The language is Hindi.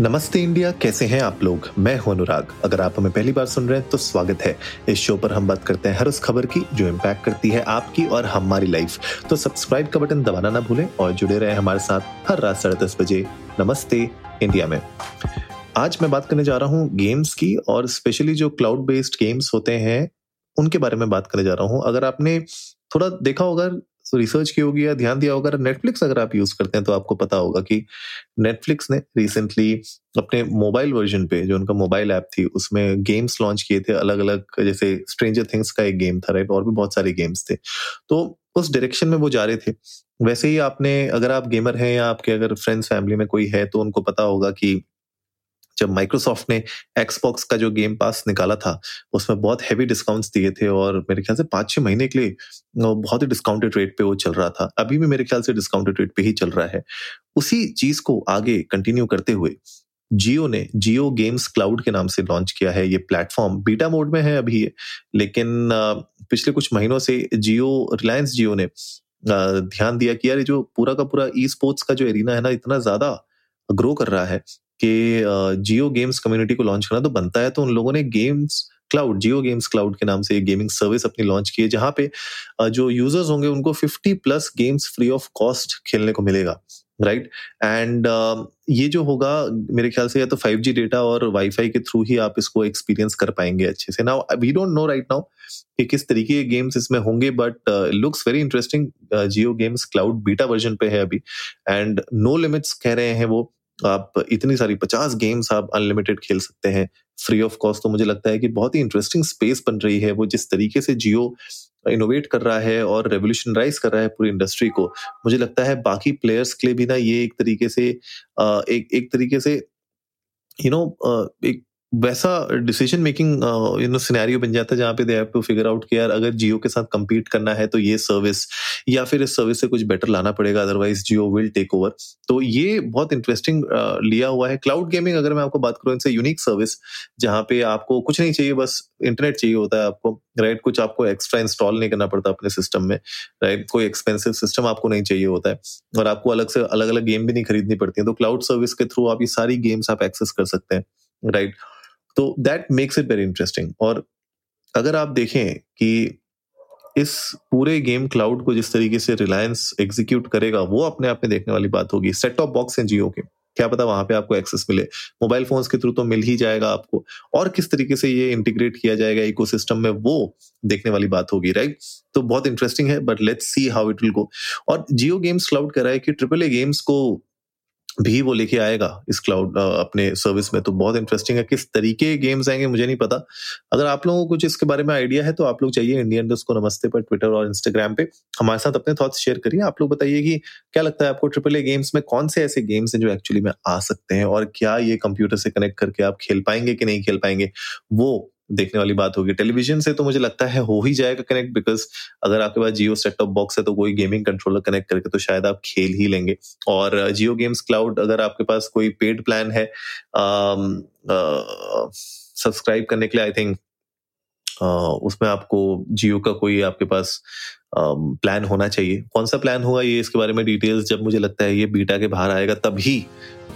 नमस्ते इंडिया, कैसे हैं आप लोग? मैं हूँ अनुराग। अगर आप हमें पहली बार सुन रहे हैं तो स्वागत है। इस शो पर हम बात करते हैं हर उस खबर की जो इम्पैक्ट करती है आपकी और हमारी लाइफ तो सब्सक्राइब का बटन दबाना ना भूलें और जुड़े रहे हमारे साथ हर रात साढ़े दस बजे। नमस्ते इंडिया में। आज मैं बात करने जा रहा हूँ गेम्स की और स्पेशली जो क्लाउड बेस्ड गेम्स होते हैं, उनके बारे में बात करने जा रहा हूँ। अगर आपने थोड़ा देखा होगा रिसर्च की होगी या ध्यान दिया होगा नेटफ्लिक्स अगर आप यूज़ करते हैं तो आपको पता होगा कि नेटफ्लिक्स ने रिसेंटली अपने मोबाइल वर्जन पे, जो उनका मोबाइल ऐप थी, उसमें गेम्स लॉन्च किए थे अलग अलग जैसे स्ट्रेंजर थिंग्स का एक गेम था राइट और भी बहुत सारे गेम्स थे। तो उस डायरेक्शन में वो जा रहे थे। वैसे ही आपने, अगर आप गेमर हैं या आपके अगर फ्रेंड्स फैमिली में कोई है तो उनको पता होगा कि जब माइक्रोसॉफ्ट ने एक्सबॉक्स का जो गेम पास निकाला था, उसमें बहुत हैवी डिस्काउंट्स दिए थे और मेरे ख्याल से पाँच छह महीने के लिए बहुत ही डिस्काउंटेड रेट पे वो चल रहा था। अभी भी मेरे ख्याल से डिस्काउंटेड रेट पे ही चल रहा है। उसी चीज़ को आगे कंटिन्यू करते हुए जियो ने जियो गेम्स क्लाउड के नाम से लॉन्च किया है। ये प्लेटफॉर्म बीटा मोड में है अभी ये, लेकिन पिछले कुछ महीनों से जियो रिलायंस जियो ने ध्यान दिया कि यार जो पूरा का पूरा ई स्पोर्ट्स का जो एरिना है ना, इतना ज़्यादा ग्रो कर रहा है। कि जियो गेम्स कम्युनिटी को लॉन्च करना तो बनता है तो उन लोगों ने games cloud Jio games cloud के नाम से एक गेमिंग सर्विस अपनी लॉन्च की है, जहाँ पे जो यूज़र्स होंगे उनको 50 plus games free of cost खेलने को मिलेगा राइट एंड ये जो होगा, मेरे ख्याल से या तो 5G डेटा और वाईफाई के थ्रू ही आप इसको एक्सपीरियंस कर पाएँगे अच्छे से। Now we don't know right now कि किस तरीके के गेम्स इसमें होंगे but looks very interesting Jio games cloud beta version पे है अभी। एंड नो लिमिट्स कह रहे हैं वो। आप इतनी सारी पचास गेम्स आप अनलिमिटेड खेल सकते हैं। फ्री ऑफ़ कॉस्ट तो मुझे लगता है कि बहुत ही इंटरेस्टिंग स्पेस बन रही है वो जिस तरीके से जियो इनोवेट कर रहा है और रेवोल्यूशनराइज कर रहा है पूरी इंडस्ट्री को। मुझे लगता है बाकी प्लेयर्स के लिए भी ना ये एक तरीके से एक एक तरीके से यू you नो know, एक वैसा decision making you know scenario बन जाता है जहाँ पे they have to figure out कि यार अगर जियो के साथ compete करना है तो ये सर्विस या फिर इस सर्विस से कुछ बेटर लाना पड़ेगा otherwise Jio will take over तो ये बहुत इंटरेस्टिंग uh, लिया हुआ है। क्लाउड गेमिंग अगर मैं आपको बात करूँ इनसे यूनिक सर्विस जहाँ पे आपको कुछ नहीं चाहिए बस इंटरनेट चाहिए होता है आपको राइट कुछ आपको एक्स्ट्रा इंस्टॉल नहीं करना पड़ता अपने सिस्टम में राइट कोई एक्सपेंसिव सिस्टम आपको नहीं चाहिए होता है और आपको अलग से अलग अलग गेम भी नहीं खरीदनी पड़ती है। तो क्लाउड सर्विस के थ्रू आप ये सारी गेम्स आप एक्सेस कर सकते हैं राइट तो that makes it very interesting और अगर आप देखें कि इस पूरे गेम क्लाउड को जिस तरीके से रिलायंस एग्जीक्यूट करेगा, वो अपने आप में देखने वाली बात होगी। सेट टॉप बॉक्स है जियो के। क्या पता वहाँ पे आपको एक्सेस मिले। मोबाइल फोन्स के थ्रू तो मिल ही जाएगा आपको। और किस तरीके से ये इंटीग्रेट किया जाएगा इकोसिस्टम में, वो देखने वाली बात होगी राइट तो बहुत इंटरेस्टिंग है but let's see how it will go और जियो गेम्स क्लाउड कह रहा है कि ट्रिपल ए गेम्स को भी वो लेके आएगा इस क्लाउड अपने सर्विस में तो बहुत इंटरेस्टिंग है किस तरीके गेम्स आएँगे, मुझे नहीं पता। अगर आप लोगों को कुछ इसके बारे में आइडिया है तो आप लोग चाहिए इंडियन को नमस्ते पर ट्विटर और इंस्टाग्राम पे। हमारे साथ अपने थॉट्स शेयर करिए, आप लोग बताइए कि क्या लगता है आपको ट्रिपल ए गेम्स में कौन से ऐसे गेम्स हैं जो एक्चुअली में आ सकते हैं, और क्या ये कंप्यूटर से कनेक्ट करके आप खेल पाएँगे कि नहीं खेल पाएँगे? वो देखने वाली बात होगी। टेलीविज़न से तो मुझे लगता है हो ही जाएगा कनेक्ट बिकॉज़ अगर आपके पास जियो सेट टॉप बॉक्स है तो कोई गेमिंग कंट्रोलर कनेक्ट करके तो शायद आप खेल ही लेंगे। और जियो गेम्स क्लाउड अगर आपके पास कोई पेड प्लान है सब्सक्राइब करने के लिए आई थिंक उसमें आपको जियो का कोई आपके पास प्लान होना चाहिए। कौन सा प्लान होगा ये? इसके बारे में डिटेल्स जब मुझे लगता है ये बीटा के बाहर आएगा तभी